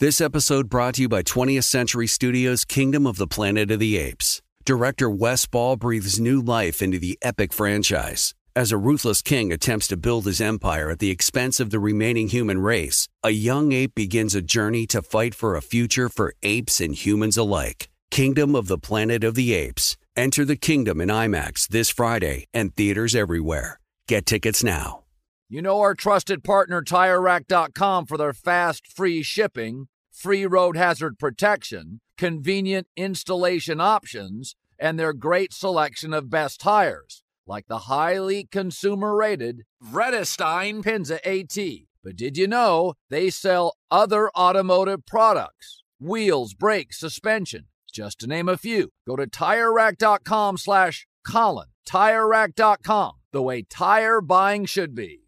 This episode brought to you by 20th Century Studios' Kingdom of the Planet of the Apes. Director Wes Ball breathes new life into the epic franchise. As a ruthless king attempts to build his empire at the expense of the remaining human race, a young ape begins a journey to fight for a future for apes and humans alike. Kingdom of the Planet of the Apes. Enter the kingdom in IMAX this Friday and theaters everywhere. Get tickets now. You know our trusted partner TireRack.com for their fast, free shipping, free road hazard protection, convenient installation options, and their great selection of best tires, like the highly consumer rated Vredestein Pinza AT. But did you know they sell other automotive products? Wheels, brakes, suspension, just to name a few. Go to TireRack.com slash Colin. TireRack.com, the way tire buying should be.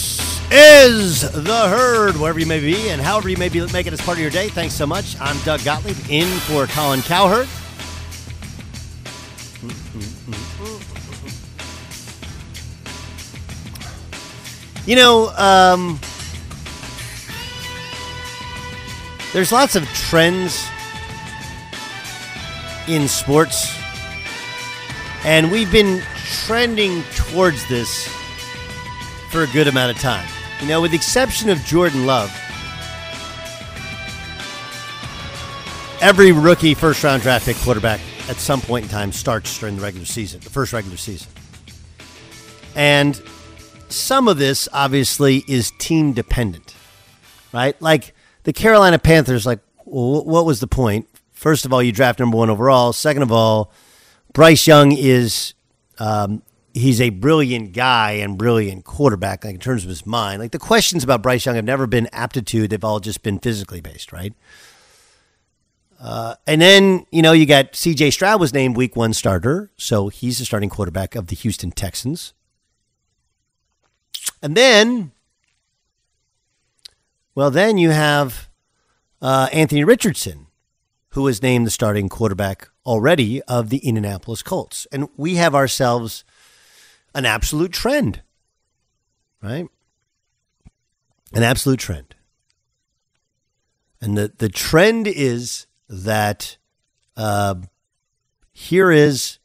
is the herd, wherever you may be and however you may be making this part of your day. Thanks so much. I'm Doug Gottlieb in for Colin Cowherd. You know, um, there's lots of trends in sports, and we've been trending towards this for a good amount of time. You know, with the exception of Jordan Love, every rookie first round draft pick quarterback at some point in time starts during the regular season, the first regular season. And some of this obviously is team dependent, right? Like the Carolina Panthers, like, well, what was the point? First of all, you draft number one overall. Second of all, Bryce Young is um, he's a brilliant guy and brilliant quarterback, like in terms of his mind. Like the questions about Bryce Young have never been aptitude; they've all just been physically based, right? Uh, and then you know you got C.J. Stroud was named Week One starter, so he's the starting quarterback of the Houston Texans. And then, well, then you have uh, Anthony Richardson, who was named the starting quarterback already of the Indianapolis Colts, and we have ourselves an absolute trend, right? An absolute trend. And the, the trend is that uh, here is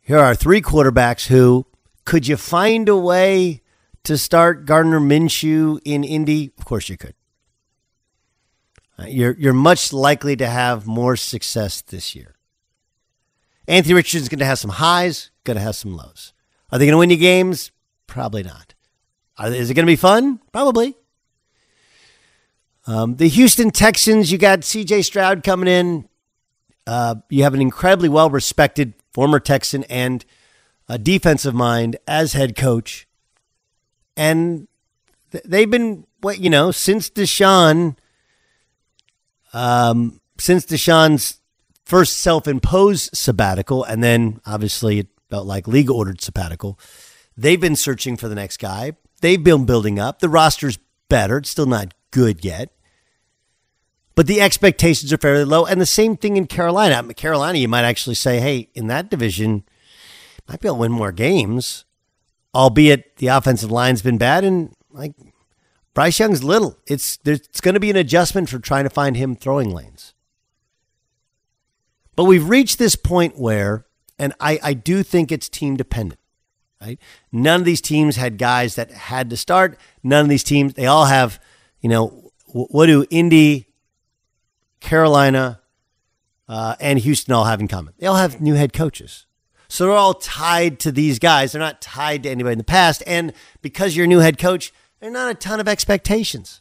here are three quarterbacks who could you find a way to start Gardner Minshew in Indy? Of course you could. Uh, you're you're much likely to have more success this year. Anthony Richardson's going to have some highs, going to have some lows. Are they going to win you games? Probably not. Are, is it going to be fun? Probably. Um, the Houston Texans, you got CJ Stroud coming in. Uh, you have an incredibly well respected former Texan and a defensive mind as head coach. And th- they've been, what you know, since Deshaun, um, since Deshaun's first self-imposed sabbatical, and then obviously it felt like league ordered sabbatical. They've been searching for the next guy. They've been building up. The roster's better. It's still not good yet. But the expectations are fairly low. And the same thing in Carolina. I mean, Carolina, you might actually say, hey, in that division, might be able to win more games, albeit the offensive line's been bad. And like Bryce Young's little. It's it's going to be an adjustment for trying to find him throwing lanes. But we've reached this point where, and I, I do think it's team dependent. Right? None of these teams had guys that had to start. None of these teams, they all have, you know, what do Indy, Carolina, uh, and Houston all have in common? They all have new head coaches. So they're all tied to these guys. They're not tied to anybody in the past. And because you're a new head coach, there are not a ton of expectations.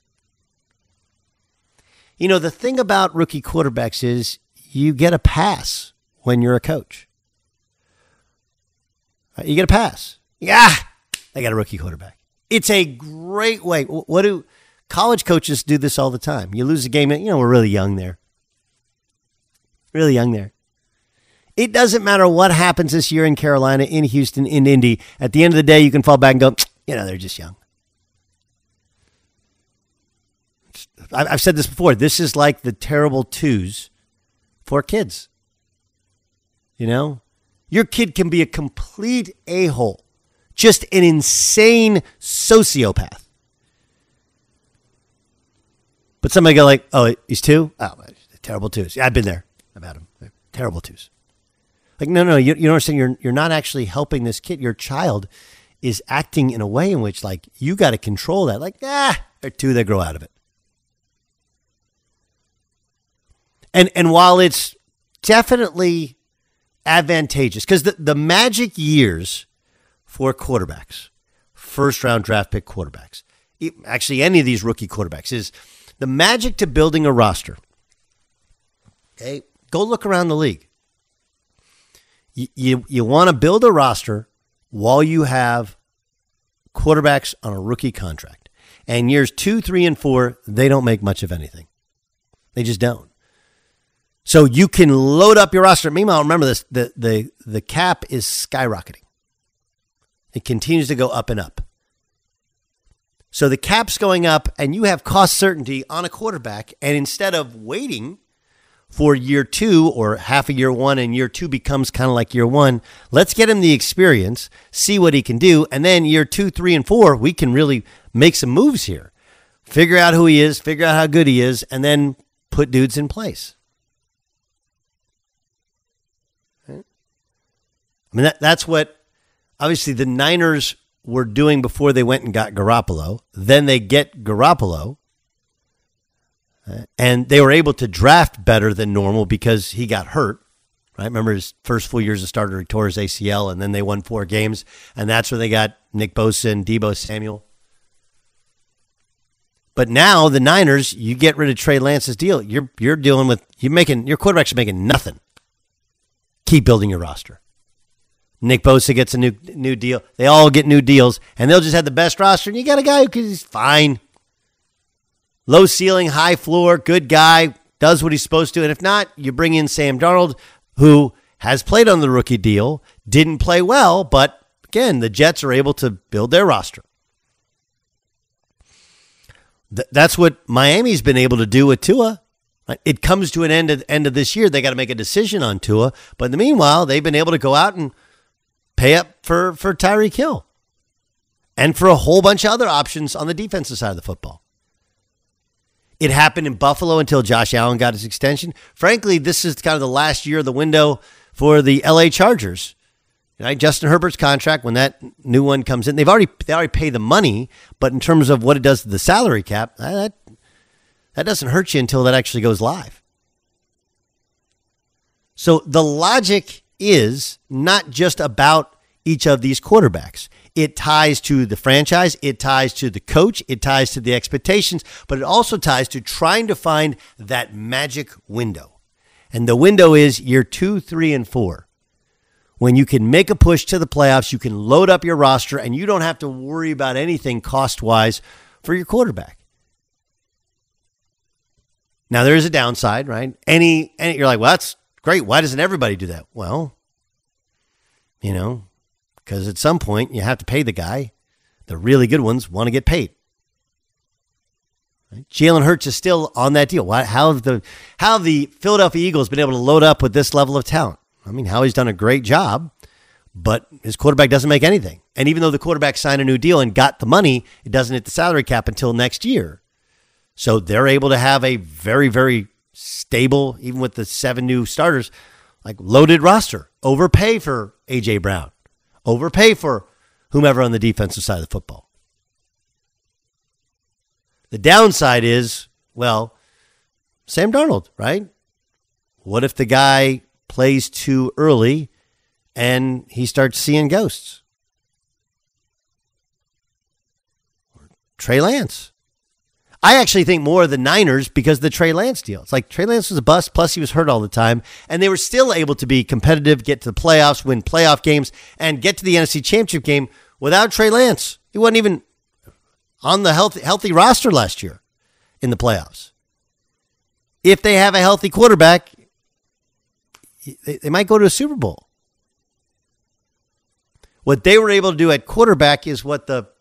You know, the thing about rookie quarterbacks is you get a pass when you're a coach. Uh, you get a pass. Yeah, they got a rookie quarterback. It's a great way. What do college coaches do this all the time? You lose a game, you know, we're really young there. Really young there. It doesn't matter what happens this year in Carolina, in Houston, in Indy. At the end of the day, you can fall back and go, you know, they're just young. I've said this before. This is like the terrible twos for kids. You know, your kid can be a complete a hole, just an insane sociopath. But somebody go like, "Oh, he's two? Oh, terrible twos. Yeah, I've been there. I've had them. Terrible twos. Like, no, no, you, you don't understand. You're you're not actually helping this kid. Your child is acting in a way in which, like, you got to control that. Like, ah, they're two. They grow out of it. And and while it's definitely advantageous, because the, the magic years for quarterbacks, first round draft pick quarterbacks, actually any of these rookie quarterbacks, is the magic to building a roster. Okay, go look around the league. You, you, you want to build a roster while you have quarterbacks on a rookie contract. And years two, three, and four, they don't make much of anything. They just don't. So you can load up your roster. Meanwhile, remember this the, the, the cap is skyrocketing. It continues to go up and up. So the cap's going up, and you have cost certainty on a quarterback. And instead of waiting for year two or half a year one, and year two becomes kind of like year one, let's get him the experience, see what he can do. And then year two, three, and four, we can really make some moves here. Figure out who he is, figure out how good he is, and then put dudes in place. I mean, that, that's what obviously the Niners were doing before they went and got Garoppolo. Then they get Garoppolo. Uh, and they were able to draft better than normal because he got hurt. Right? Remember his first full years as starter, he tore his ACL, and then they won four games, and that's where they got Nick Bosa and Deebo Samuel. But now the Niners, you get rid of Trey Lance's deal. You're you're dealing with you're making your quarterbacks are making nothing. Keep building your roster. Nick Bosa gets a new new deal. They all get new deals, and they'll just have the best roster. And you got a guy who's fine, low ceiling, high floor, good guy, does what he's supposed to. And if not, you bring in Sam Darnold, who has played on the rookie deal, didn't play well, but again, the Jets are able to build their roster. Th- that's what Miami's been able to do with Tua. It comes to an end at the end of this year. They got to make a decision on Tua, but in the meanwhile, they've been able to go out and pay up for, for Tyreek Hill and for a whole bunch of other options on the defensive side of the football. It happened in Buffalo until Josh Allen got his extension. Frankly, this is kind of the last year of the window for the LA Chargers. Right? Justin Herbert's contract, when that new one comes in, they've already they already pay the money, but in terms of what it does to the salary cap, that that doesn't hurt you until that actually goes live. So the logic is not just about each of these quarterbacks. It ties to the franchise, it ties to the coach, it ties to the expectations, but it also ties to trying to find that magic window. And the window is year two, three, and four. When you can make a push to the playoffs, you can load up your roster, and you don't have to worry about anything cost wise for your quarterback. Now there is a downside, right? Any, any you're like, well, that's Great. Why doesn't everybody do that? Well, you know, because at some point you have to pay the guy. The really good ones want to get paid. Jalen Hurts is still on that deal. Why, how have the how have the Philadelphia Eagles been able to load up with this level of talent? I mean, Howie's done a great job, but his quarterback doesn't make anything. And even though the quarterback signed a new deal and got the money, it doesn't hit the salary cap until next year. So they're able to have a very, very stable, even with the seven new starters, like loaded roster. Overpay for AJ Brown, overpay for whomever on the defensive side of the football. The downside is, well, Sam Darnold, right? What if the guy plays too early and he starts seeing ghosts? Trey Lance. I actually think more of the Niners because of the Trey Lance deal. It's like Trey Lance was a bust, plus he was hurt all the time, and they were still able to be competitive, get to the playoffs, win playoff games, and get to the NFC Championship game without Trey Lance. He wasn't even on the healthy healthy roster last year in the playoffs. If they have a healthy quarterback, they, they might go to a Super Bowl. What they were able to do at quarterback is what the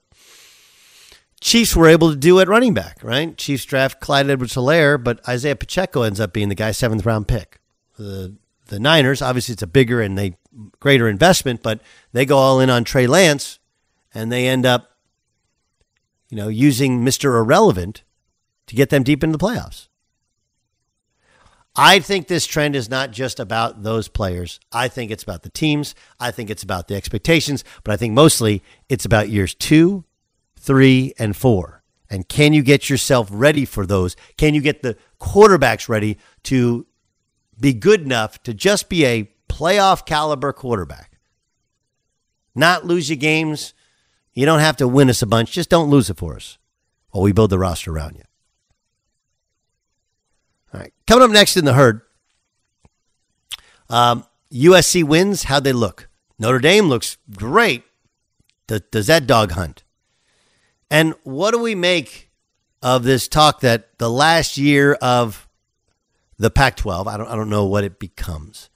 Chiefs were able to do at running back, right? Chiefs draft Clyde Edwards Helaire, but Isaiah Pacheco ends up being the guy's seventh round pick. The the Niners, obviously it's a bigger and they greater investment, but they go all in on Trey Lance and they end up, you know, using Mr. Irrelevant to get them deep into the playoffs. I think this trend is not just about those players. I think it's about the teams. I think it's about the expectations, but I think mostly it's about years two, three, and four. And can you get yourself ready for those? Can you get the quarterbacks ready to be good enough to just be a playoff caliber quarterback? Not lose your games. You don't have to win us a bunch. Just don't lose it for us while we build the roster around you. All right. Coming up next in the herd, um, USC wins. How'd they look? Notre Dame looks great. Does, does that dog hunt? And what do we make of this talk that the last year of the Pac 12, I don't, I don't know what it becomes.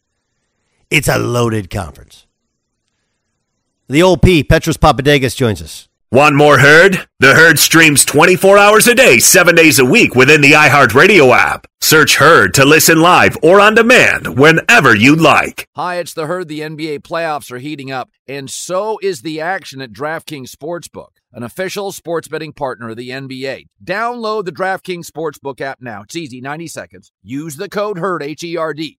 It's a loaded conference. The old P, Petros Papadakis, joins us. Want more Herd? The Herd streams 24 hours a day, 7 days a week within the iHeartRadio app. Search Herd to listen live or on demand whenever you like. Hi, it's the Herd. The NBA playoffs are heating up, and so is the action at DraftKings Sportsbook, an official sports betting partner of the NBA. Download the DraftKings Sportsbook app now. It's easy, 90 seconds. Use the code HERD, H E R D.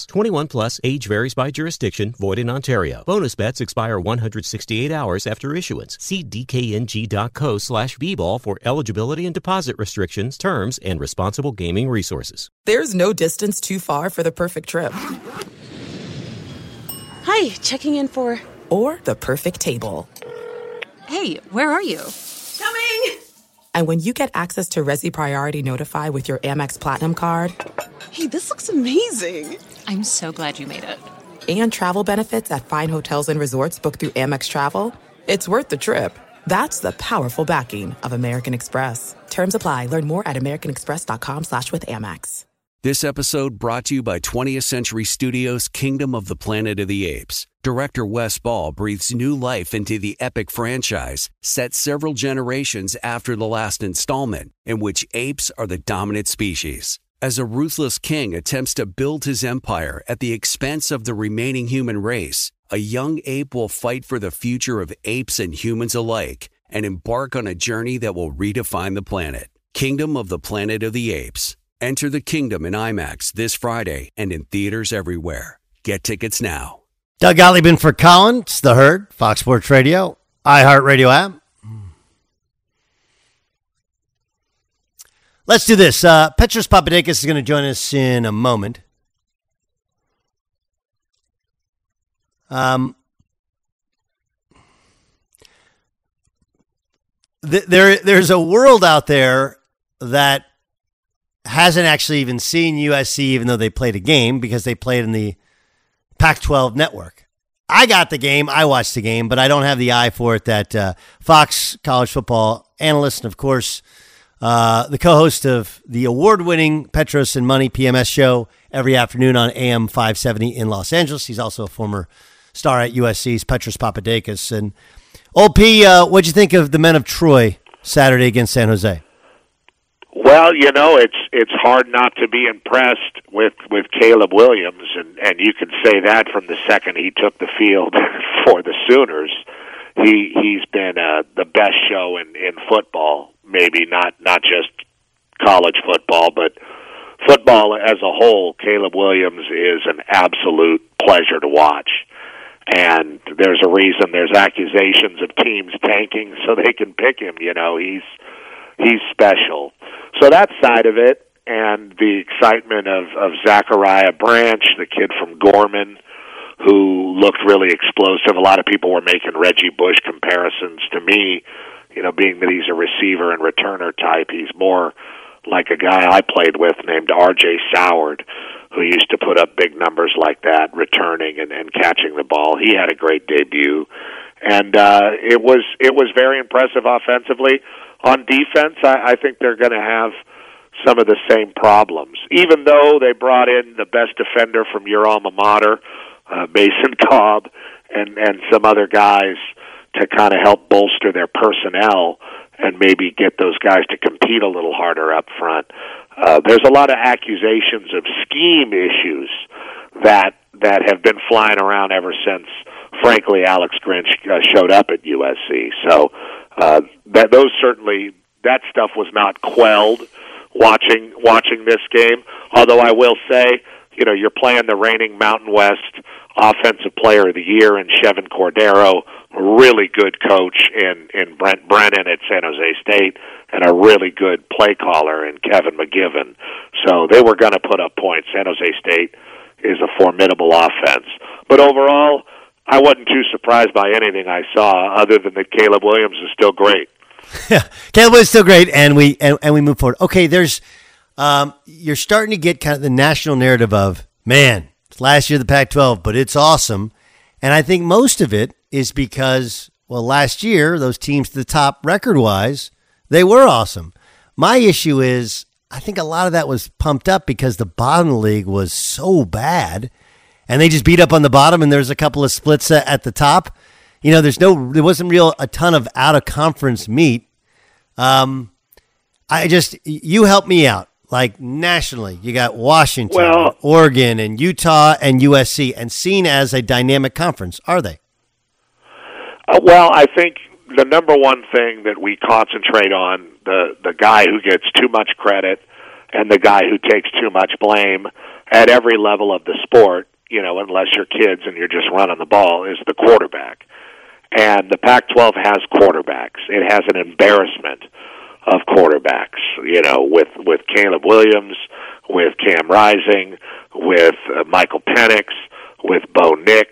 21 plus age varies by jurisdiction, void in Ontario. Bonus bets expire 168 hours after issuance. See dkng.co slash bball for eligibility and deposit restrictions, terms, and responsible gaming resources. There's no distance too far for the perfect trip. Hi, checking in for. Or the perfect table. Hey, where are you? Coming! And when you get access to Resy Priority Notify with your Amex Platinum card. Hey, this looks amazing! I'm so glad you made it. And travel benefits at fine hotels and resorts booked through Amex Travel. It's worth the trip. That's the powerful backing of American Express. Terms apply. Learn more at americanexpress.com slash with Amex. This episode brought to you by 20th Century Studios' Kingdom of the Planet of the Apes. Director Wes Ball breathes new life into the epic franchise, set several generations after the last installment, in which apes are the dominant species. As a ruthless king attempts to build his empire at the expense of the remaining human race, a young ape will fight for the future of apes and humans alike and embark on a journey that will redefine the planet. Kingdom of the Planet of the Apes. Enter the kingdom in IMAX this Friday and in theaters everywhere. Get tickets now. Doug Gottlieb in for Colin. It's The Herd, Fox Sports Radio, iHeartRadio app. Let's do this. Uh, Petros Papadakis is going to join us in a moment. Um, th- there, there's a world out there that hasn't actually even seen USC, even though they played a game because they played in the Pac 12 network. I got the game, I watched the game, but I don't have the eye for it that uh, Fox college football analyst and, of course, uh, the co host of the award winning Petros and Money PMS show every afternoon on AM 570 in Los Angeles. He's also a former star at USC's Petros Papadakis. And Old P, uh, what'd you think of the men of Troy Saturday against San Jose? Well, you know, it's it's hard not to be impressed with with Caleb Williams, and and you can say that from the second he took the field for the Sooners. He he's been uh, the best show in in football, maybe not not just college football, but football as a whole. Caleb Williams is an absolute pleasure to watch. And there's a reason there's accusations of teams tanking so they can pick him. You know, he's he's special. So that side of it, and the excitement of of Zachariah Branch, the kid from Gorman, who looked really explosive. A lot of people were making Reggie Bush comparisons to me. You know, being that he's a receiver and returner type, he's more like a guy I played with named R.J. Soward, who used to put up big numbers like that, returning and, and catching the ball. He had a great debut, and uh, it was it was very impressive offensively. On defense, I, I think they're going to have some of the same problems. Even though they brought in the best defender from your alma mater, uh, Mason Cobb, and and some other guys to kind of help bolster their personnel and maybe get those guys to compete a little harder up front. Uh, there's a lot of accusations of scheme issues that that have been flying around ever since, frankly, Alex Grinch uh, showed up at USC. So uh, that those certainly that stuff was not quelled watching watching this game. Although I will say, you know, you're playing the reigning Mountain West Offensive Player of the Year in Chevan Cordeiro, really good coach in in Brent Brennan at San Jose State, and a really good play caller in Kevin McGiven. So they were going to put up points. San Jose State is a formidable offense, but overall, I wasn't too surprised by anything I saw, other than that Caleb Williams is still great. Yeah, Caleb is still great, and we and, and we move forward. Okay, there's um, you're starting to get kind of the national narrative of man, it's last year the Pac-12, but it's awesome, and I think most of it is because well, last year those teams to the top record wise, they were awesome. My issue is I think a lot of that was pumped up because the bottom league was so bad, and they just beat up on the bottom, and there's a couple of splits at the top you know, there's no, there wasn't real a ton of out of conference meet. Um, I just, you help me out. Like nationally, you got Washington, Well- Oregon, and Utah and USC, and seen as a dynamic conference, are they? Uh, well, I think the number one thing that we concentrate on the the guy who gets too much credit and the guy who takes too much blame at every level of the sport, you know, unless you're kids and you're just running the ball, is the quarterback. And the Pac-12 has quarterbacks. It has an embarrassment of quarterbacks, you know, with with Caleb Williams, with Cam Rising, with uh, Michael Penix, with Bo Nix,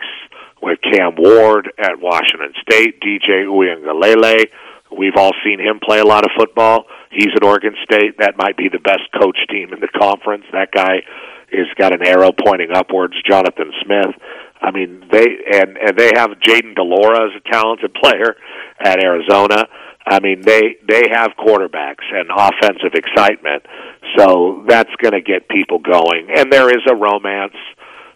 with Cam Ward at Washington State, DJ Uiagalelei. We've all seen him play a lot of football. He's at Oregon State. That might be the best coach team in the conference. That guy has got an arrow pointing upwards. Jonathan Smith. I mean, they and and they have Jayden de Laura as a talented player at Arizona. I mean, they they have quarterbacks and offensive excitement, so that's going to get people going. And there is a romance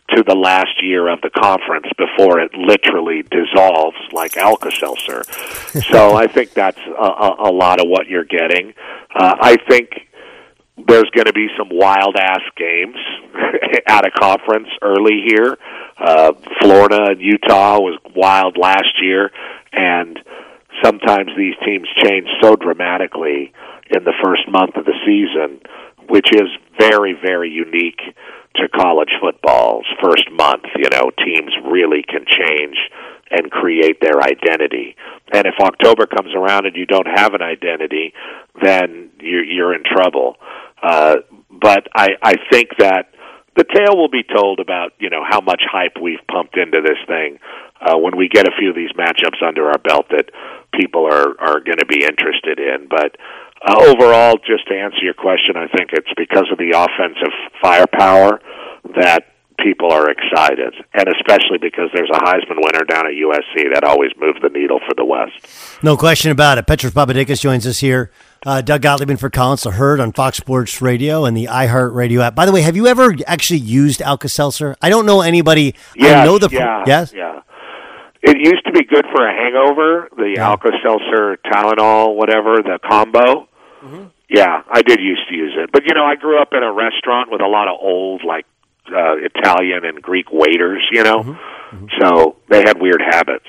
to the last year of the conference before it literally dissolves like Alka-Seltzer. so I think that's a, a, a lot of what you're getting. Uh, I think there's going to be some wild ass games at a conference early here. Uh, Florida and Utah was wild last year, and sometimes these teams change so dramatically in the first month of the season, which is very, very unique to college football's first month. You know, teams really can change and create their identity. And if October comes around and you don't have an identity, then you're, you're in trouble. Uh, but I, I think that the tale will be told about you know how much hype we've pumped into this thing uh, when we get a few of these matchups under our belt that people are are going to be interested in. But uh, overall, just to answer your question, I think it's because of the offensive firepower that people are excited, and especially because there's a Heisman winner down at USC that always moves the needle for the West. No question about it. Petros Papadakis joins us here. Uh, Doug Gottliebman for Collins the Herd on Fox Sports Radio and the iHeart Radio app. By the way, have you ever actually used Alka Seltzer? I don't know anybody. I know the yeah, yes. yeah, It used to be good for a hangover, the Yeah. Alka Seltzer, Tylenol, whatever, the combo. Mm-hmm. Yeah, I did used to use it. But, you know, I grew up in a restaurant with a lot of old, like, uh, Italian and Greek waiters, you know? Mm-hmm. So they had weird habits.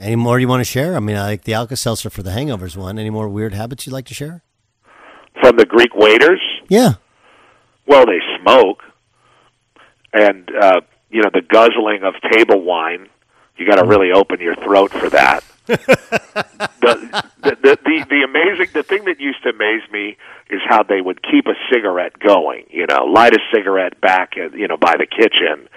Any more you want to share? I mean, I like the Alka Seltzer for the hangovers one. Any more weird habits you'd like to share? From the Greek waiters, Yeah. well, they smoke. And, uh, you know, the guzzling of table wine, you got to really open your throat for that. the, the, the, the, the amazing, the thing that used to amaze me is how they would keep a cigarette going, you know, light a cigarette back, at, you know, by the kitchen,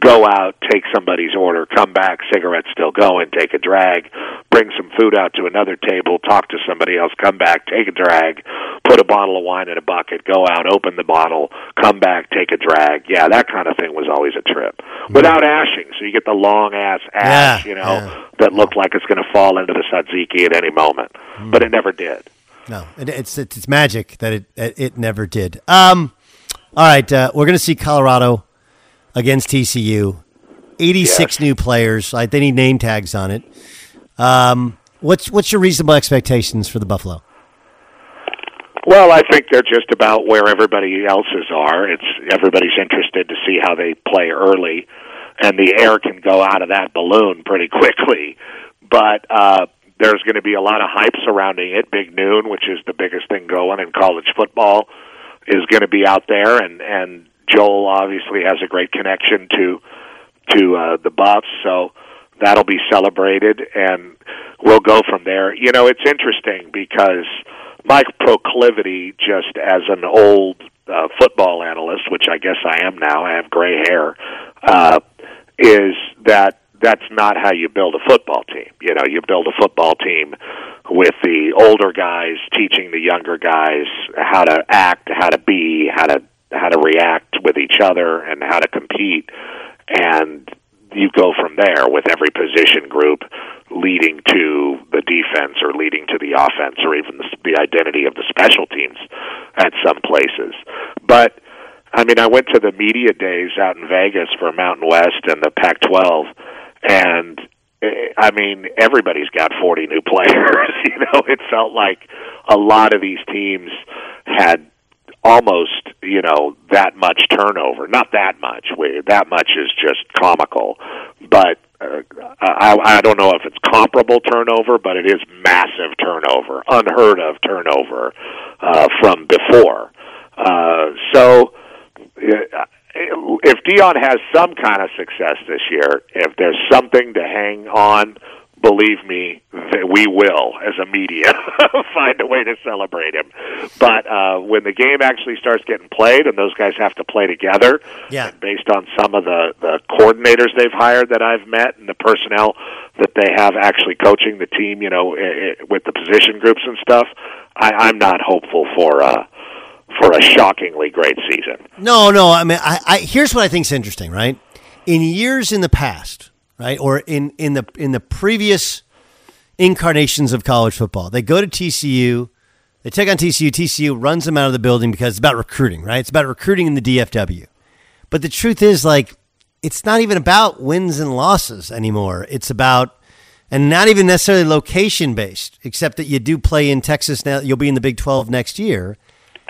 go out, take somebody's order, come back, cigarette still going, take a drag, bring some food out to another table, talk to somebody else, come back, take a drag, put a bottle of wine in a bucket, go out, open the bottle, come back, take a drag. Yeah, that kind of thing was always a trip. Without ashing, so you get the long ass ash, Yeah, you know, yeah. that looked like it's going to fall into the tzatziki at any moment, but it never did. No, it, it's, it's it's magic that it it, it never did. Um, all right, uh, we're going to see Colorado against TCU. Eighty six Yes. new players. Like they need name tags on it. Um, what's what's your reasonable expectations for the Buffalo? Well, I think they're just about where everybody else's are. It's everybody's interested to see how they play early, and the air can go out of that balloon pretty quickly. But uh, there's going to be a lot of hype surrounding it. Big Noon, which is the biggest thing going in college football, is going to be out there, and and Joel obviously has a great connection to to uh, the Buffs, so that'll be celebrated, and we'll go from there. You know, it's interesting because my proclivity, just as an old uh, football analyst, which I guess I am now, I have gray hair, uh, is that that's not how you build a football team. You know, you build a football team with the older guys teaching the younger guys how to act, how to be, how to how to react with each other, and how to compete. And you go from there with every position group leading to the defense or leading to the offense or even the, the identity of the special teams at some places. But I mean, I went to the media days out in Vegas for Mountain West and the Pac-12, and eh, I mean, everybody's got 40 new players. you know, it felt like a lot of these teams had almost you know that much turnover. Not that much. That much is just comical. But uh, I, I don't know if it's comparable turnover but it is massive turnover unheard of turnover uh, from before. Uh, so uh, if Deion has some kind of success this year if there's something to hang on believe me, that we will, as a media, find a way to celebrate him. But uh, when the game actually starts getting played and those guys have to play together, Yeah. based on some of the, the coordinators they've hired that I've met and the personnel that they have actually coaching the team, you know, i i with the position groups and stuff, I, I'm not hopeful for uh, for a shockingly great season. No, no. I mean, I, I here's what I think is interesting. Right, in years in the past, right, or in in the in the previous incarnations of college football, they go to TCU, they take on TCU. TCU runs them out of the building because it's about recruiting. Right, it's about recruiting in the DFW. But the truth is, like, it's not even about wins and losses anymore. It's about and not even necessarily location based, except that you do play in Texas now. You'll be in the Big 12 next year.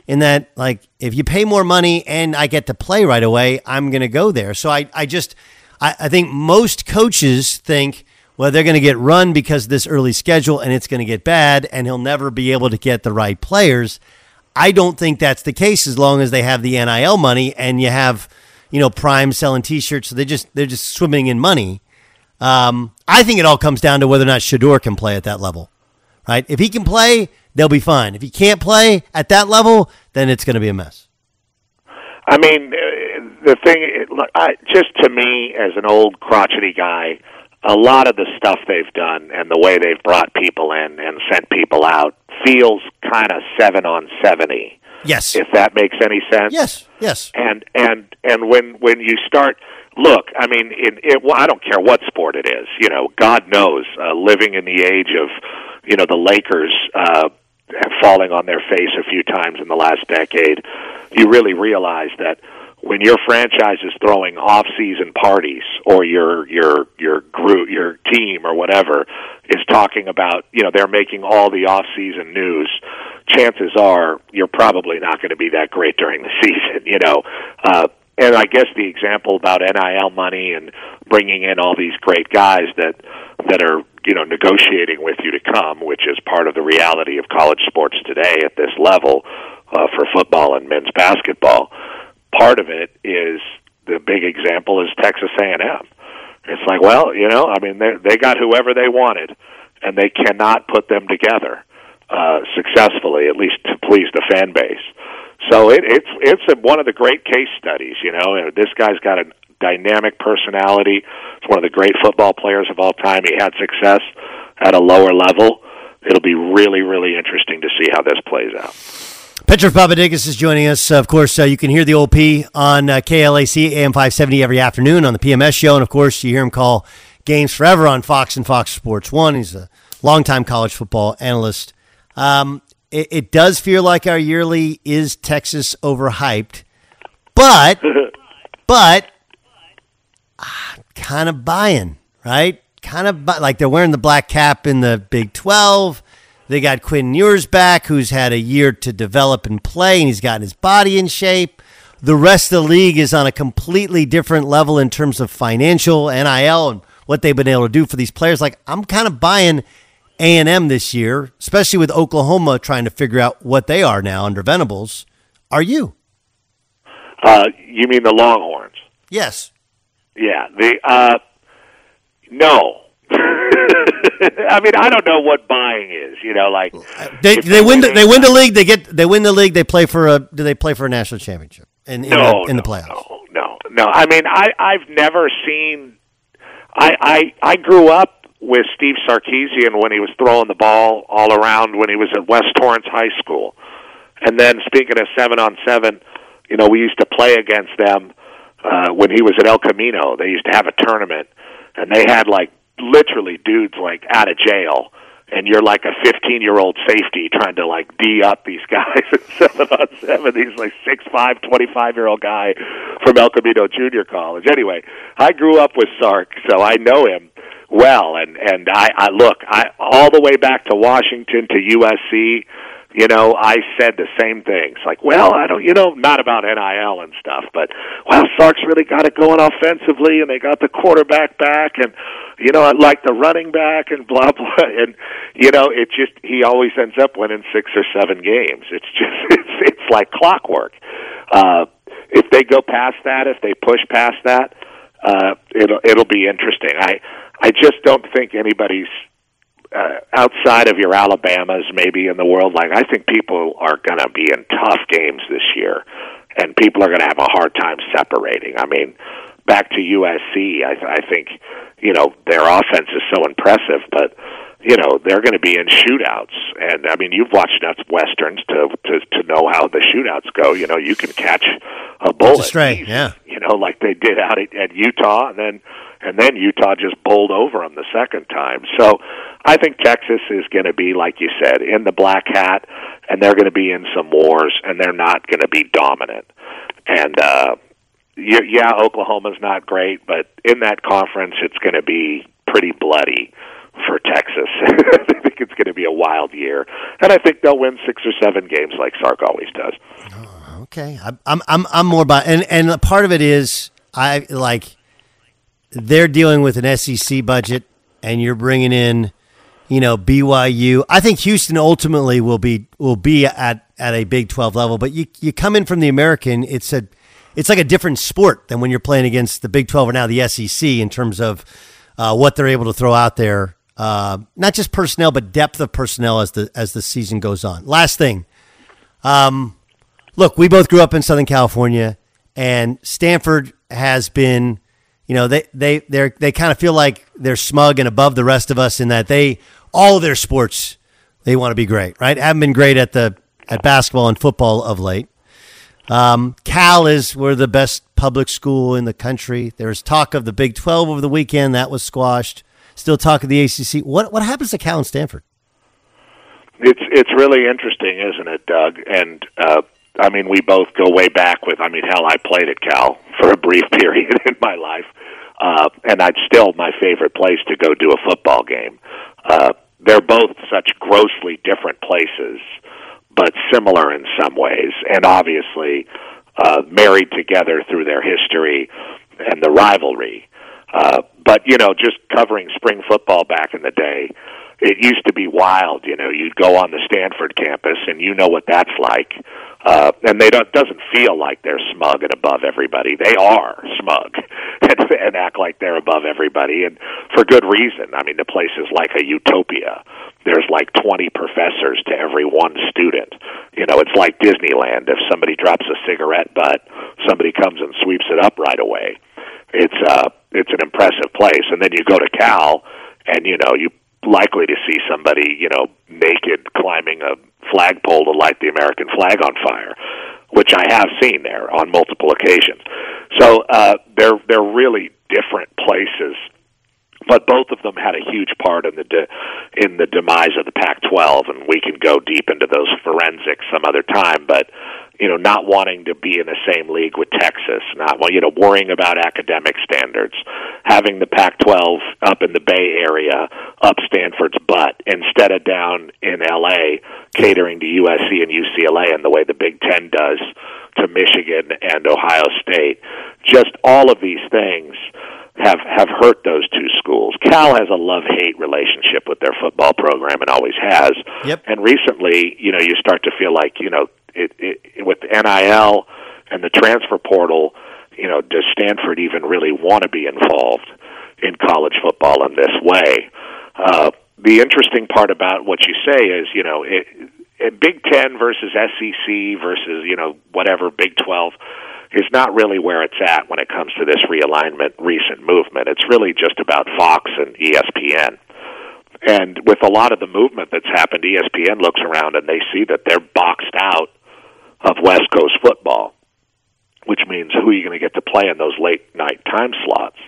In that, like, if you pay more money and I get to play right away, I'm going to go there. So I, I just, I, I think most coaches think, well, they're going to get run because of this early schedule and it's going to get bad and he'll never be able to get the right players. I don't think that's the case as long as they have the NIL money and you have, you know, Prime selling T-shirts. So they just they're just swimming in money. Um, I think it all comes down to whether or not Shedeur can play at that level, right? If he can play, they'll be fine. If he can't play at that level, then it's going to be a mess. I mean, the thing, look, I, just to me, as an old crotchety guy, a lot of the stuff they've done and the way they've brought people in and sent people out feels kind of seven on seventy. Yes. If that makes any sense. Yes. Yes. And and and when when you start, look, I mean, in it, well, I don't care what sport it is. You know, God knows, uh, living in the age of, you know, the Lakers. Uh, falling on their face a few times in the last decade, you really realize that when your franchise is throwing off-season parties or your your your group your team or whatever is talking about you know they're making all the off-season news chances are you're probably not going to be that great during the season you know uh and I guess the example about NIL money and bringing in all these great guys that that are you know negotiating with you to come, which is part of the reality of college sports today at this level uh, for football and men's basketball. Part of it is the big example is Texas A&M. It's like, well, you know, I mean, they they got whoever they wanted, and they cannot put them together uh, successfully, at least to please the fan base. So it, it's it's a, one of the great case studies. You know, this guy's got a dynamic personality. He's one of the great football players of all time. He had success at a lower level. It'll be really, really interesting to see how this plays out. Petros Papadakis is joining us. Of course, uh, you can hear the old P on uh, KLAC AM 570 every afternoon on the PMS show. And of course, you hear him call games forever on Fox and Fox Sports 1. He's a longtime college football analyst. Um, it, it does feel like our yearly is Texas overhyped, but but ah, kind of buying, right? Kind of bu- like they're wearing the black cap in the Big 12. They got Quinn Ewers back, who's had a year to develop and play, and he's gotten his body in shape. The rest of the league is on a completely different level in terms of financial, NIL, and what they've been able to do for these players. Like, I'm kind of buying a&M this year, especially with Oklahoma trying to figure out what they are now under Venables. Are you? Uh, you mean the Longhorns? Yes. Yeah. The uh, no. I mean, I don't know what buying is. You know, like they they win the, they win the league. They get they win the league. They play for a do they play for a national championship in in, no, the, in no, the playoffs? No, no, no. I mean, I I've never seen. I I I grew up with Steve Sarkisian when he was throwing the ball all around when he was at West Torrance High School. And then speaking of seven on seven, you know, we used to play against them uh, when he was at El Camino. They used to have a tournament, and they had like literally dudes like out of jail and you're like a 15 year old safety trying to like d up these guys at seven on seven. He's like six five, twenty five year old guy from El Camino Junior College. Anyway, I grew up with Sark, so I know him well. And and I, I look, I all the way back to Washington to USC. You know, I said the same things. Like, well, I don't, you know, not about NIL and stuff, but well, Sark's really got it going offensively, and they got the quarterback back, and you know, I like the running back, and blah blah, and you know, it just he always ends up winning six or seven games. It's just it's it's like clockwork. Uh, if they go past that, if they push past that, uh, it'll it'll be interesting. I I just don't think anybody's uh, outside of your Alabamas, maybe in the world. Like I think people are going to be in tough games this year, and people are going to have a hard time separating. I mean, back to USC, I, I think you know their offense is so impressive, but you know they're going to be in shootouts, and I mean you've watched enough westerns to to to know how the shootouts go. You know you can catch a bullet, a stray, yeah. You know like they did out at, at Utah, and then and then Utah just bowled over them the second time. So I think Texas is going to be like you said in the black hat, and they're going to be in some wars, and they're not going to be dominant. And uh, yeah, Oklahoma's not great, but in that conference, it's going to be pretty bloody for Texas. I think it's going to be a wild year, and I think they'll win six or seven games like Sark always does. Okay, I'm I'm I'm, more about and and part of it is I like they're dealing with an SEC budget, and you're bringing in, you know, BYU. I think Houston ultimately will be will be at at a Big Twelve level, but you you come in from the American, it's a it's like a different sport than when you're playing against the Big Twelve or now the SEC in terms of uh, what they're able to throw out there. Uh, not just personnel, but depth of personnel as the as the season goes on. Last thing, um, look, we both grew up in Southern California, and Stanford has been, you know, they they they they kind of feel like they're smug and above the rest of us in that they all their sports they want to be great, right? Haven't been great at the at basketball and football of late. Um, Cal is we're the best public school in the country. There was talk of the Big Twelve over the weekend that was squashed. Still talk of the ACC. What what happens to Cal and Stanford? It's it's really interesting, isn't it, Doug? And uh, I mean, we both go way back with. I mean, hell, I played at Cal for a brief period in my life, uh, and I'd still my favorite place to go do a football game. Uh, they're both such grossly different places, but similar in some ways, and obviously uh, married together through their history and the rivalry. Uh, but you know, just covering spring football back in the day, it used to be wild. You know, you'd go on the Stanford campus, and you know what that's like. Uh, and they don't doesn't feel like they're smug and above everybody. They are smug and, and act like they're above everybody, and for good reason. I mean, the place is like a utopia. There's like 20 professors to every one student. You know, it's like Disneyland. If somebody drops a cigarette butt, somebody comes and sweeps it up right away. It's uh, it's an impressive place. And then you go to Cal, and you know, you're likely to see somebody, you know, naked climbing a flagpole to light the American flag on fire, which I have seen there on multiple occasions. So uh, they're they're really different places, but both of them had a huge part in the de- in the demise of the Pac-12, and we can go deep into those forensics some other time. But you know, not wanting to be in the same league with Texas, not you know, worrying about academic standards, having the Pac-12 up in the Bay Area up Stanford's butt instead of down in LA catering to USC and UCLA and the way the Big 10 does to Michigan and Ohio State. Just all of these things have have hurt those two schools. Cal has a love hate relationship with their football program and always has. Yep. And recently, you know, you start to feel like you know it, it with NIL and the transfer portal. You know, does Stanford even really want to be involved in college football in this way? Uh, the interesting part about what you say is, you know, it, it Big Ten versus SEC versus you know whatever Big Twelve is not really where it's at when it comes to this realignment recent movement. It's really just about Fox and ESPN. And with a lot of the movement that's happened, ESPN looks around and they see that they're boxed out of West Coast football, which means who are you going to get to play in those late night time slots?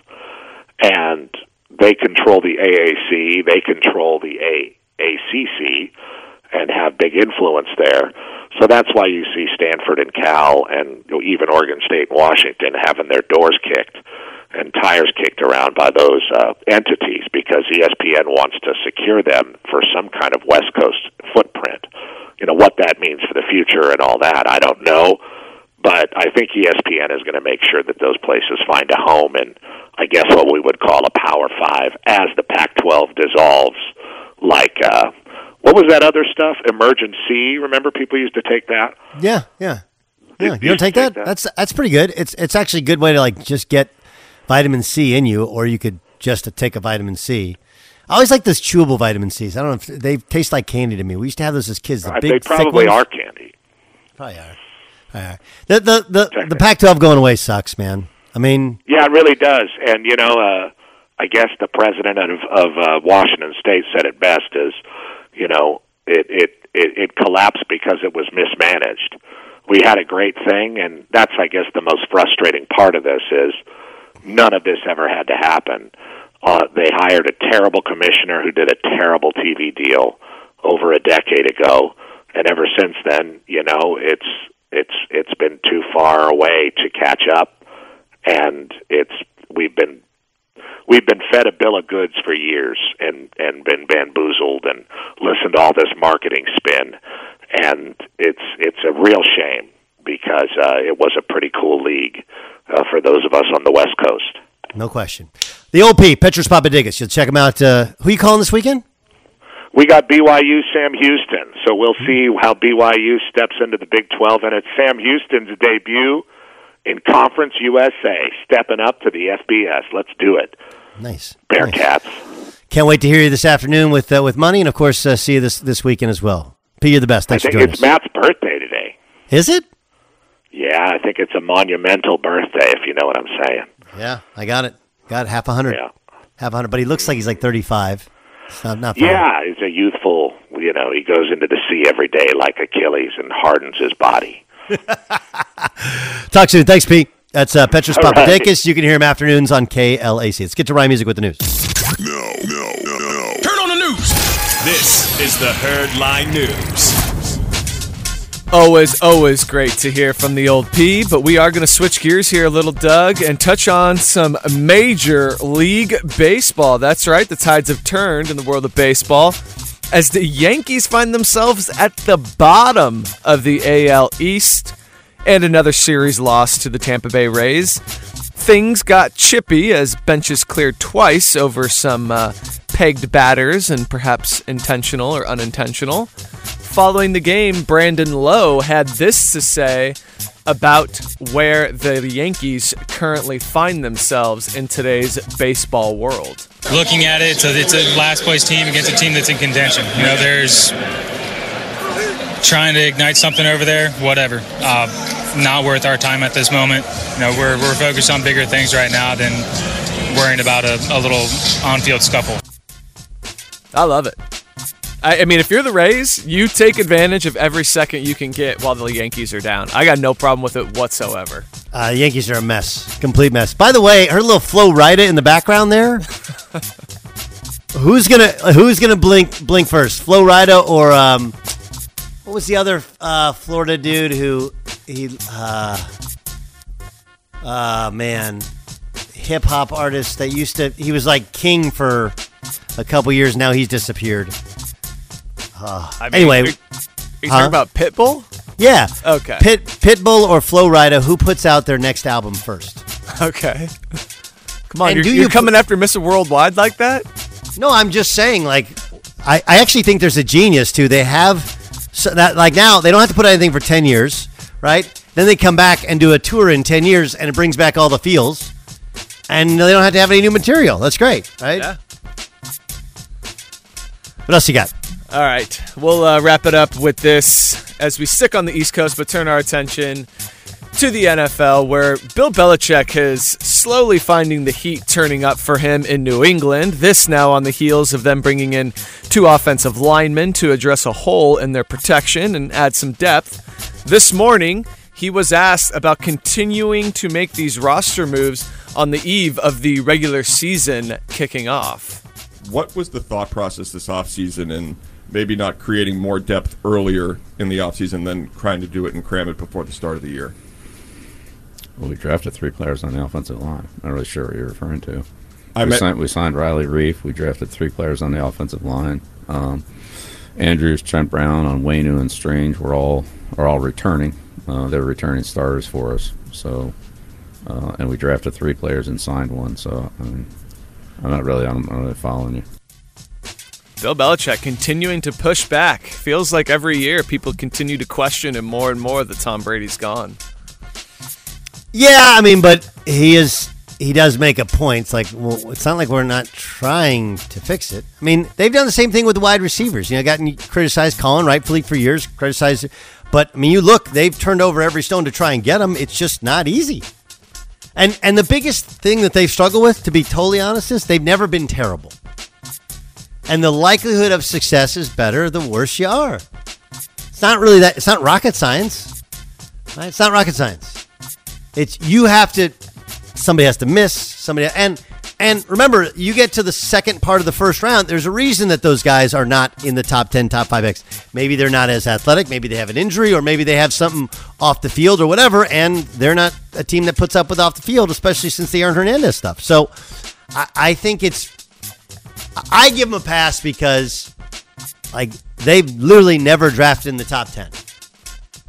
And they control the AAC, they control the A- ACC, and have big influence there. So that's why you see Stanford and Cal and even Oregon State and Washington having their doors kicked and tires kicked around by those uh, entities because ESPN wants to secure them for some kind of West Coast footprint. You know what that means for the future and all that, I don't know. But I think ESPN is going to make sure that those places find a home in, I guess, what we would call a Power Five as the Pac-12 dissolves. Like, uh, what was that other stuff? Emergen-C. Remember, people used to take that. Yeah, yeah, yeah. You don't to take that? that. That's that's pretty good. It's it's actually a good way to like just get vitamin C in you, or you could just take a vitamin C. I always like those chewable vitamin C's. I don't know if they taste like candy to me. We used to have those as kids. The Uh, big, they probably are candy. Probably are. Are. The the the, the Pac-12 going away sucks, man. I mean, Yeah, it really does. And you know, uh, I guess the president of of uh, Washington State said it best: is you know, it it it, it collapsed because it was mismanaged. We had a great thing, and that's I guess the most frustrating part of this is none of this ever had to happen. Uh, they hired a terrible commissioner who did a terrible TV deal over a decade ago, and ever since then, you know, it's it's it's been too far away to catch up, and it's we've been we've been fed a bill of goods for years and and been bamboozled and listened to all this marketing spin, and it's it's a real shame because uh, it was a pretty cool league uh, for those of us on the West Coast. no question. The OP, Petros Papadakis. You'll check him out. Uh, who you calling this weekend? We got BYU Sam Houston, so we'll see how BYU steps into the Big 12, and it's Sam Houston's debut in Conference USA, stepping up to the FBS. Let's do it, Nice. Bearkats. Can't wait to hear you this afternoon with uh, with money, and of course, uh, see you this this weekend as well. P, you're the best. Thanks I for think joining it's us. Matt's birthday today. Is it? Yeah, I think it's a monumental birthday, if you know what I'm saying. Yeah, I got it. Got half a hundred. Yeah. Half a hundred, but he looks like he's like 35. It's not, not far. Yeah, he's a youthful, you know, he goes into the sea every day like Achilles and hardens his body. Talk soon. Thanks, Pete. That's uh, Petros All right. Papadakis. You can hear him afternoons on KLAC. Let's get to Ryan Music with the news. No, no, no, no. Turn on the news. This is the Herd Line News. Always, always great to hear from the old P. But we are going to switch gears here a little, Doug, and touch on some major league baseball. That's right, the tides have turned in the world of baseball as the Yankees find themselves at the bottom of the AL East and another series loss to the Tampa Bay Rays. Things got chippy as benches cleared twice over some uh, pegged batters and perhaps intentional or unintentional. Following the game, Brandon Lowe had this to say about where the Yankees currently find themselves in today's baseball world. Looking at it, it's a, it's a last place team against a team that's in contention. You know, there's trying to ignite something over there, whatever. Uh, not worth our time at this moment. You know, we're, we're focused on bigger things right now than worrying about a, a little on-field scuffle. I love it. I, I, mean, if you're the Rays, you take advantage of every second you can get while the Yankees are down. I got no problem with it whatsoever. Uh, Yankees are a mess, complete mess. By the way, her little Flo Rida in the background there. who's gonna Who's gonna blink blink first, Flo Rida or um, what was the other uh, Florida dude who he uh, uh man, hip hop artist that used to he was like king for a couple years. Now he's disappeared. Uh, I mean, anyway, are you huh? talking about Pitbull? Yeah. Okay. Pit Pitbull or Flo Rida, who puts out their next album first? Okay. Come on, and you're, you're coming after Mr. Worldwide like that? No, I'm just saying. Like, I, I actually think there's a genius too. They have so that like now they don't have to put anything for ten years, right? Then they come back and do a tour in ten years, and it brings back all the feels, and they don't have to have any new material. That's great, right? Yeah. What else you got? All right, we'll uh, wrap it up with this as we stick on the East Coast, but turn our attention to the NFL, where Bill Belichick is slowly finding the heat turning up for him in New England. This now on the heels of them bringing in two offensive linemen to address a hole in their protection and add some depth. This morning, he was asked about continuing to make these roster moves on the eve of the regular season kicking off. What was the thought process this offseason and maybe not creating more depth earlier in the offseason than trying to do it and cram it before the start of the year? Well, we drafted three players on the offensive line. I'm not really sure what you're referring to. I we, met- signed, we signed Riley Reiff. We drafted three players on the offensive line. Um, Andrews, Trent Brown, on Onwenu, and Strange were all are all returning. Uh, they're returning starters for us. So, uh, and we drafted three players and signed one. So, I mean, I'm not really, I'm not really following you. Bill Belichick continuing to push back. Feels like every year people continue to question him more and more that Tom Brady's gone. Yeah, I mean, but he is he does make a point. It's like, well, it's not like we're not trying to fix it. I mean, they've done the same thing with the wide receivers. You know, gotten criticized Colin rightfully for years, criticized, but I mean, you look, they've turned over every stone to try and get them. It's just not easy. And and the biggest thing that they struggle with, to be totally honest, is they've never been terrible. And the likelihood of success is better the worse you are. It's not really that. It's not rocket science. Right? It's not rocket science. It's you have to. Somebody has to miss. Somebody and and remember, you get to the second part of the first round. There's a reason that those guys are not in the top ten, top five X. Maybe they're not as athletic. Maybe they have an injury, or maybe they have something off the field, or whatever. And they're not a team that puts up with off the field, especially since the Aaron Hernandez stuff. So, I, I think it's I give them a pass because, like, they've literally never drafted in the top 10.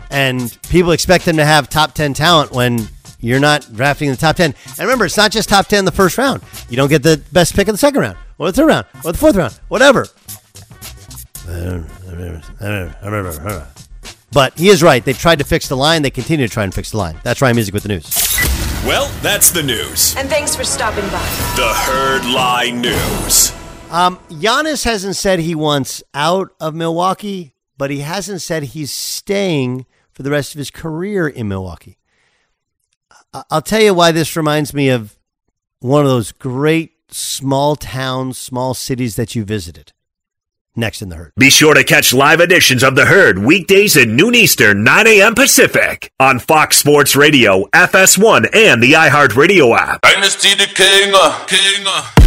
And people expect them to have top 10 talent when you're not drafting in the top 10. And remember, it's not just top 10 in the first round. You don't get the best pick in the second round, or the third round, or the fourth round, whatever. But he is right. They've tried to fix the line. They continue to try and fix the line. That's Ryan Music with the news. Well, that's the news. And thanks for stopping by. The Herd Line News. Um, Giannis hasn't said he wants out of Milwaukee, but he hasn't said he's staying for the rest of his career in Milwaukee. I'll tell you why this reminds me of one of those great small towns, small cities that you visited. Next in the herd. Be sure to catch live editions of the herd weekdays at noon Eastern, 9 a.m. Pacific on Fox Sports Radio, FS1, and the iHeartRadio app. Dynasty the King. King.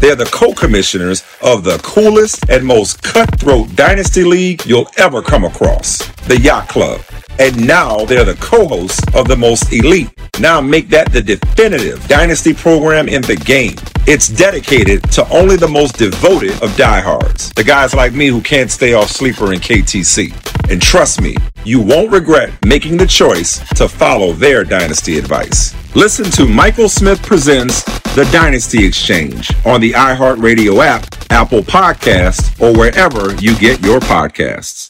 They're the co-commissioners of the coolest and most cutthroat dynasty league you'll ever come across, the Yacht Club. And now they're the co-hosts of the most elite. Now make that the definitive dynasty program in the game. It's dedicated to only the most devoted of diehards, the guys like me who can't stay off sleeper and KTC. And trust me, you won't regret making the choice to follow their dynasty advice. Listen to Michael Smith Presents The Dynasty Exchange on the iHeartRadio app, Apple Podcasts, or wherever you get your podcasts.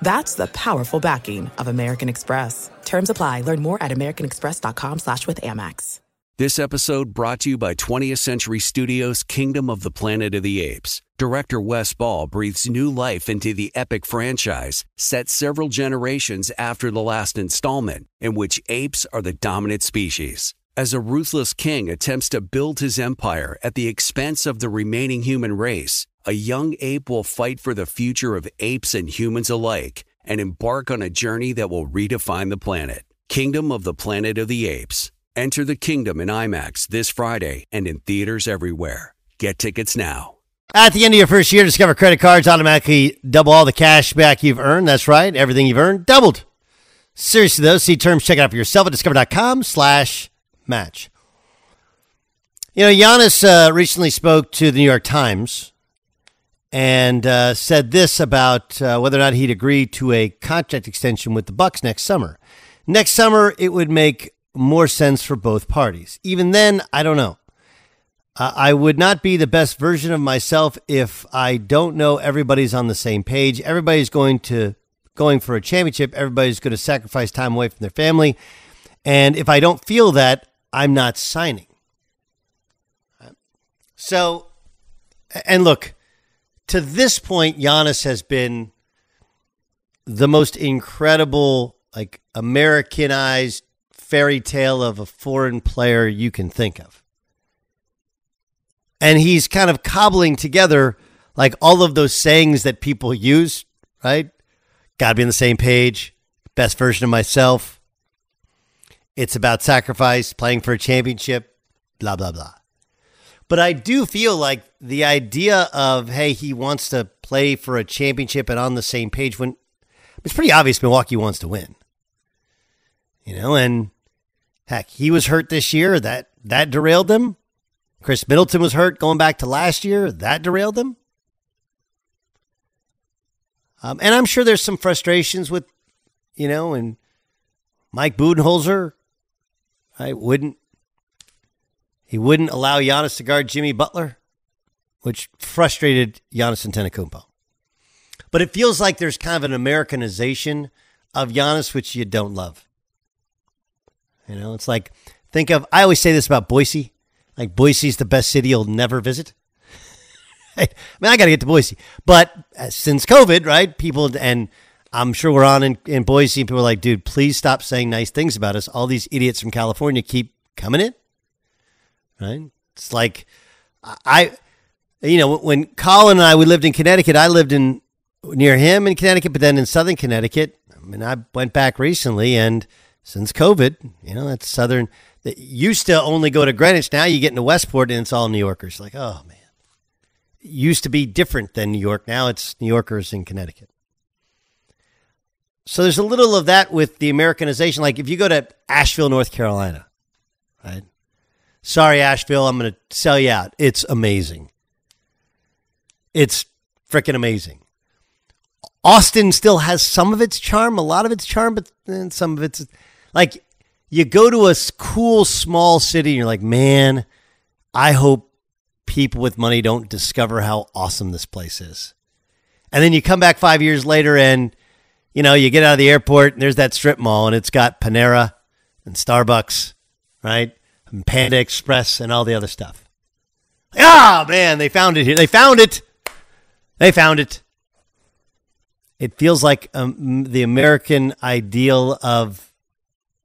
That's the powerful backing of American Express. Terms apply. Learn more at americanexpress.com slash with Amex. This episode brought to you by 20th Century Studios' Kingdom of the Planet of the Apes. Director Wes Ball breathes new life into the epic franchise, set several generations after the last installment, in which apes are the dominant species. As a ruthless king attempts to build his empire at the expense of the remaining human race, a young ape will fight for the future of apes and humans alike and embark on a journey that will redefine the planet. Kingdom of the Planet of the Apes. Enter the kingdom in IMAX this Friday and in theaters everywhere. Get tickets now. At the end of your first year, Discover credit cards automatically double all the cash back you've earned. That's right. Everything you've earned doubled. Seriously, though, see terms, check it out for yourself at discover.com slash match. You know, Giannis uh, recently spoke to the New York Times and uh, said this about uh, whether or not he'd agree to a contract extension with the Bucks next summer. Next summer, it would make more sense for both parties. Even then, I don't know. Uh, I would not be the best version of myself if I don't know everybody's on the same page. Everybody's going to going for a championship. Everybody's going to sacrifice time away from their family. And if I don't feel that, I'm not signing. So, and look, to this point, Giannis has been the most incredible, like Americanized fairy tale of a foreign player you can think of. And he's kind of cobbling together like all of those sayings that people use, right? Got to be on the same page, best version of myself. It's about sacrifice, playing for a championship, blah, blah, blah. But I do feel like the idea of, hey, he wants to play for a championship and on the same page when it's pretty obvious Milwaukee wants to win. You know, and heck, he was hurt this year. That that derailed them. Khris Middleton was hurt going back to last year. That derailed them. Um, and I'm sure there's some frustrations with, you know, and Mike Budenholzer, I wouldn't. He wouldn't allow Giannis to guard Jimmy Butler, which frustrated Giannis Antetokounmpo. But it feels like there's kind of an Americanization of Giannis, which you don't love. You know, it's like think of. I always say this about Boise. Like Boise's the best city you'll never visit. I mean, I got to get to Boise, but uh, since COVID, right? People and I'm sure we're on in, in Boise, people are like, dude, please stop saying nice things about us. All these idiots from California keep coming in, right? It's like I, you know, when Colin and I we lived in Connecticut, I lived in near him in Connecticut, but then in Southern Connecticut. I mean, I went back recently, and since COVID, you know, that's Southern that used to only go to Greenwich. Now you get into Westport and it's all New Yorkers. Like, oh man, it used to be different than New York. Now it's New Yorkers in Connecticut. So there's a little of that with the Americanization. Like if you go to Asheville, North Carolina, right? Sorry, Asheville, I'm going to sell you out. It's amazing. It's freaking amazing. Austin still has some of its charm, a lot of its charm, but then some of it's like you go to a cool small city and you're like, man, I hope people with money don't discover how awesome this place is. And then you come back five years later and, you know, you get out of the airport and there's that strip mall and it's got Panera and Starbucks, right? And Panda Express and all the other stuff. Ah, oh, man, they found it here. They found it. They found it. It feels like um, the American ideal of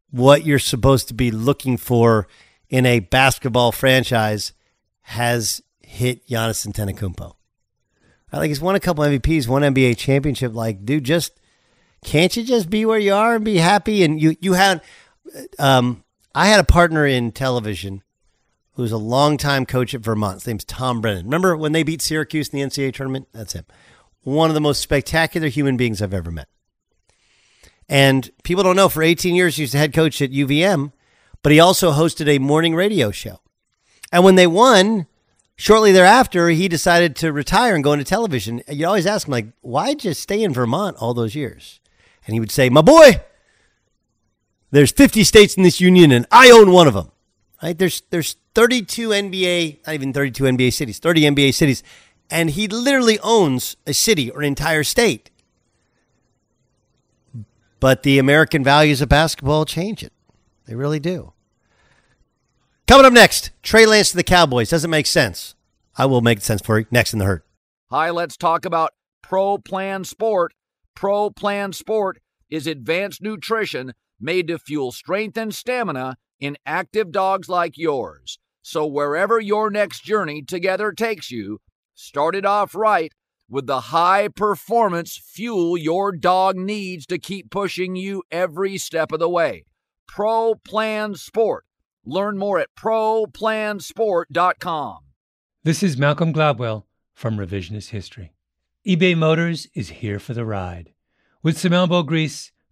what you're supposed to be looking for in a basketball franchise has hit Giannis Antetokounmpo. I like he's won a couple MVPs, one NBA championship. Like, dude, just can't you just be where you are and be happy? And you you had, um, I had a partner in television who was a longtime coach at Vermont. His name's Tom Brennan. Remember when they beat Syracuse in the NCAA tournament? That's him. One of the most spectacular human beings I've ever met. And people don't know for 18 years he was the head coach at UVM, but he also hosted a morning radio show. And when they won, shortly thereafter, he decided to retire and go into television. You always ask him, like, why'd you stay in Vermont all those years? And he would say, My boy, there's 50 states in this union, and I own one of them. Right? There's there's 32 NBA, not even 32 NBA cities, 30 NBA cities, and he literally owns a city or an entire state. But the American values of basketball change it. They really do. Coming up next, Trey Lance to the Cowboys. Doesn't make sense. I will make sense for you next in the herd. Hi, let's talk about Pro Plan Sport. Pro Plan Sport is advanced nutrition made to fuel strength and stamina in active dogs like yours. So wherever your next journey together takes you, start it off right with the high performance fuel your dog needs to keep pushing you every step of the way. Pro Plan Sport. Learn more at ProPlansport.com. This is Malcolm Gladwell from Revisionist History. eBay Motors is here for the ride. With some elbow grease,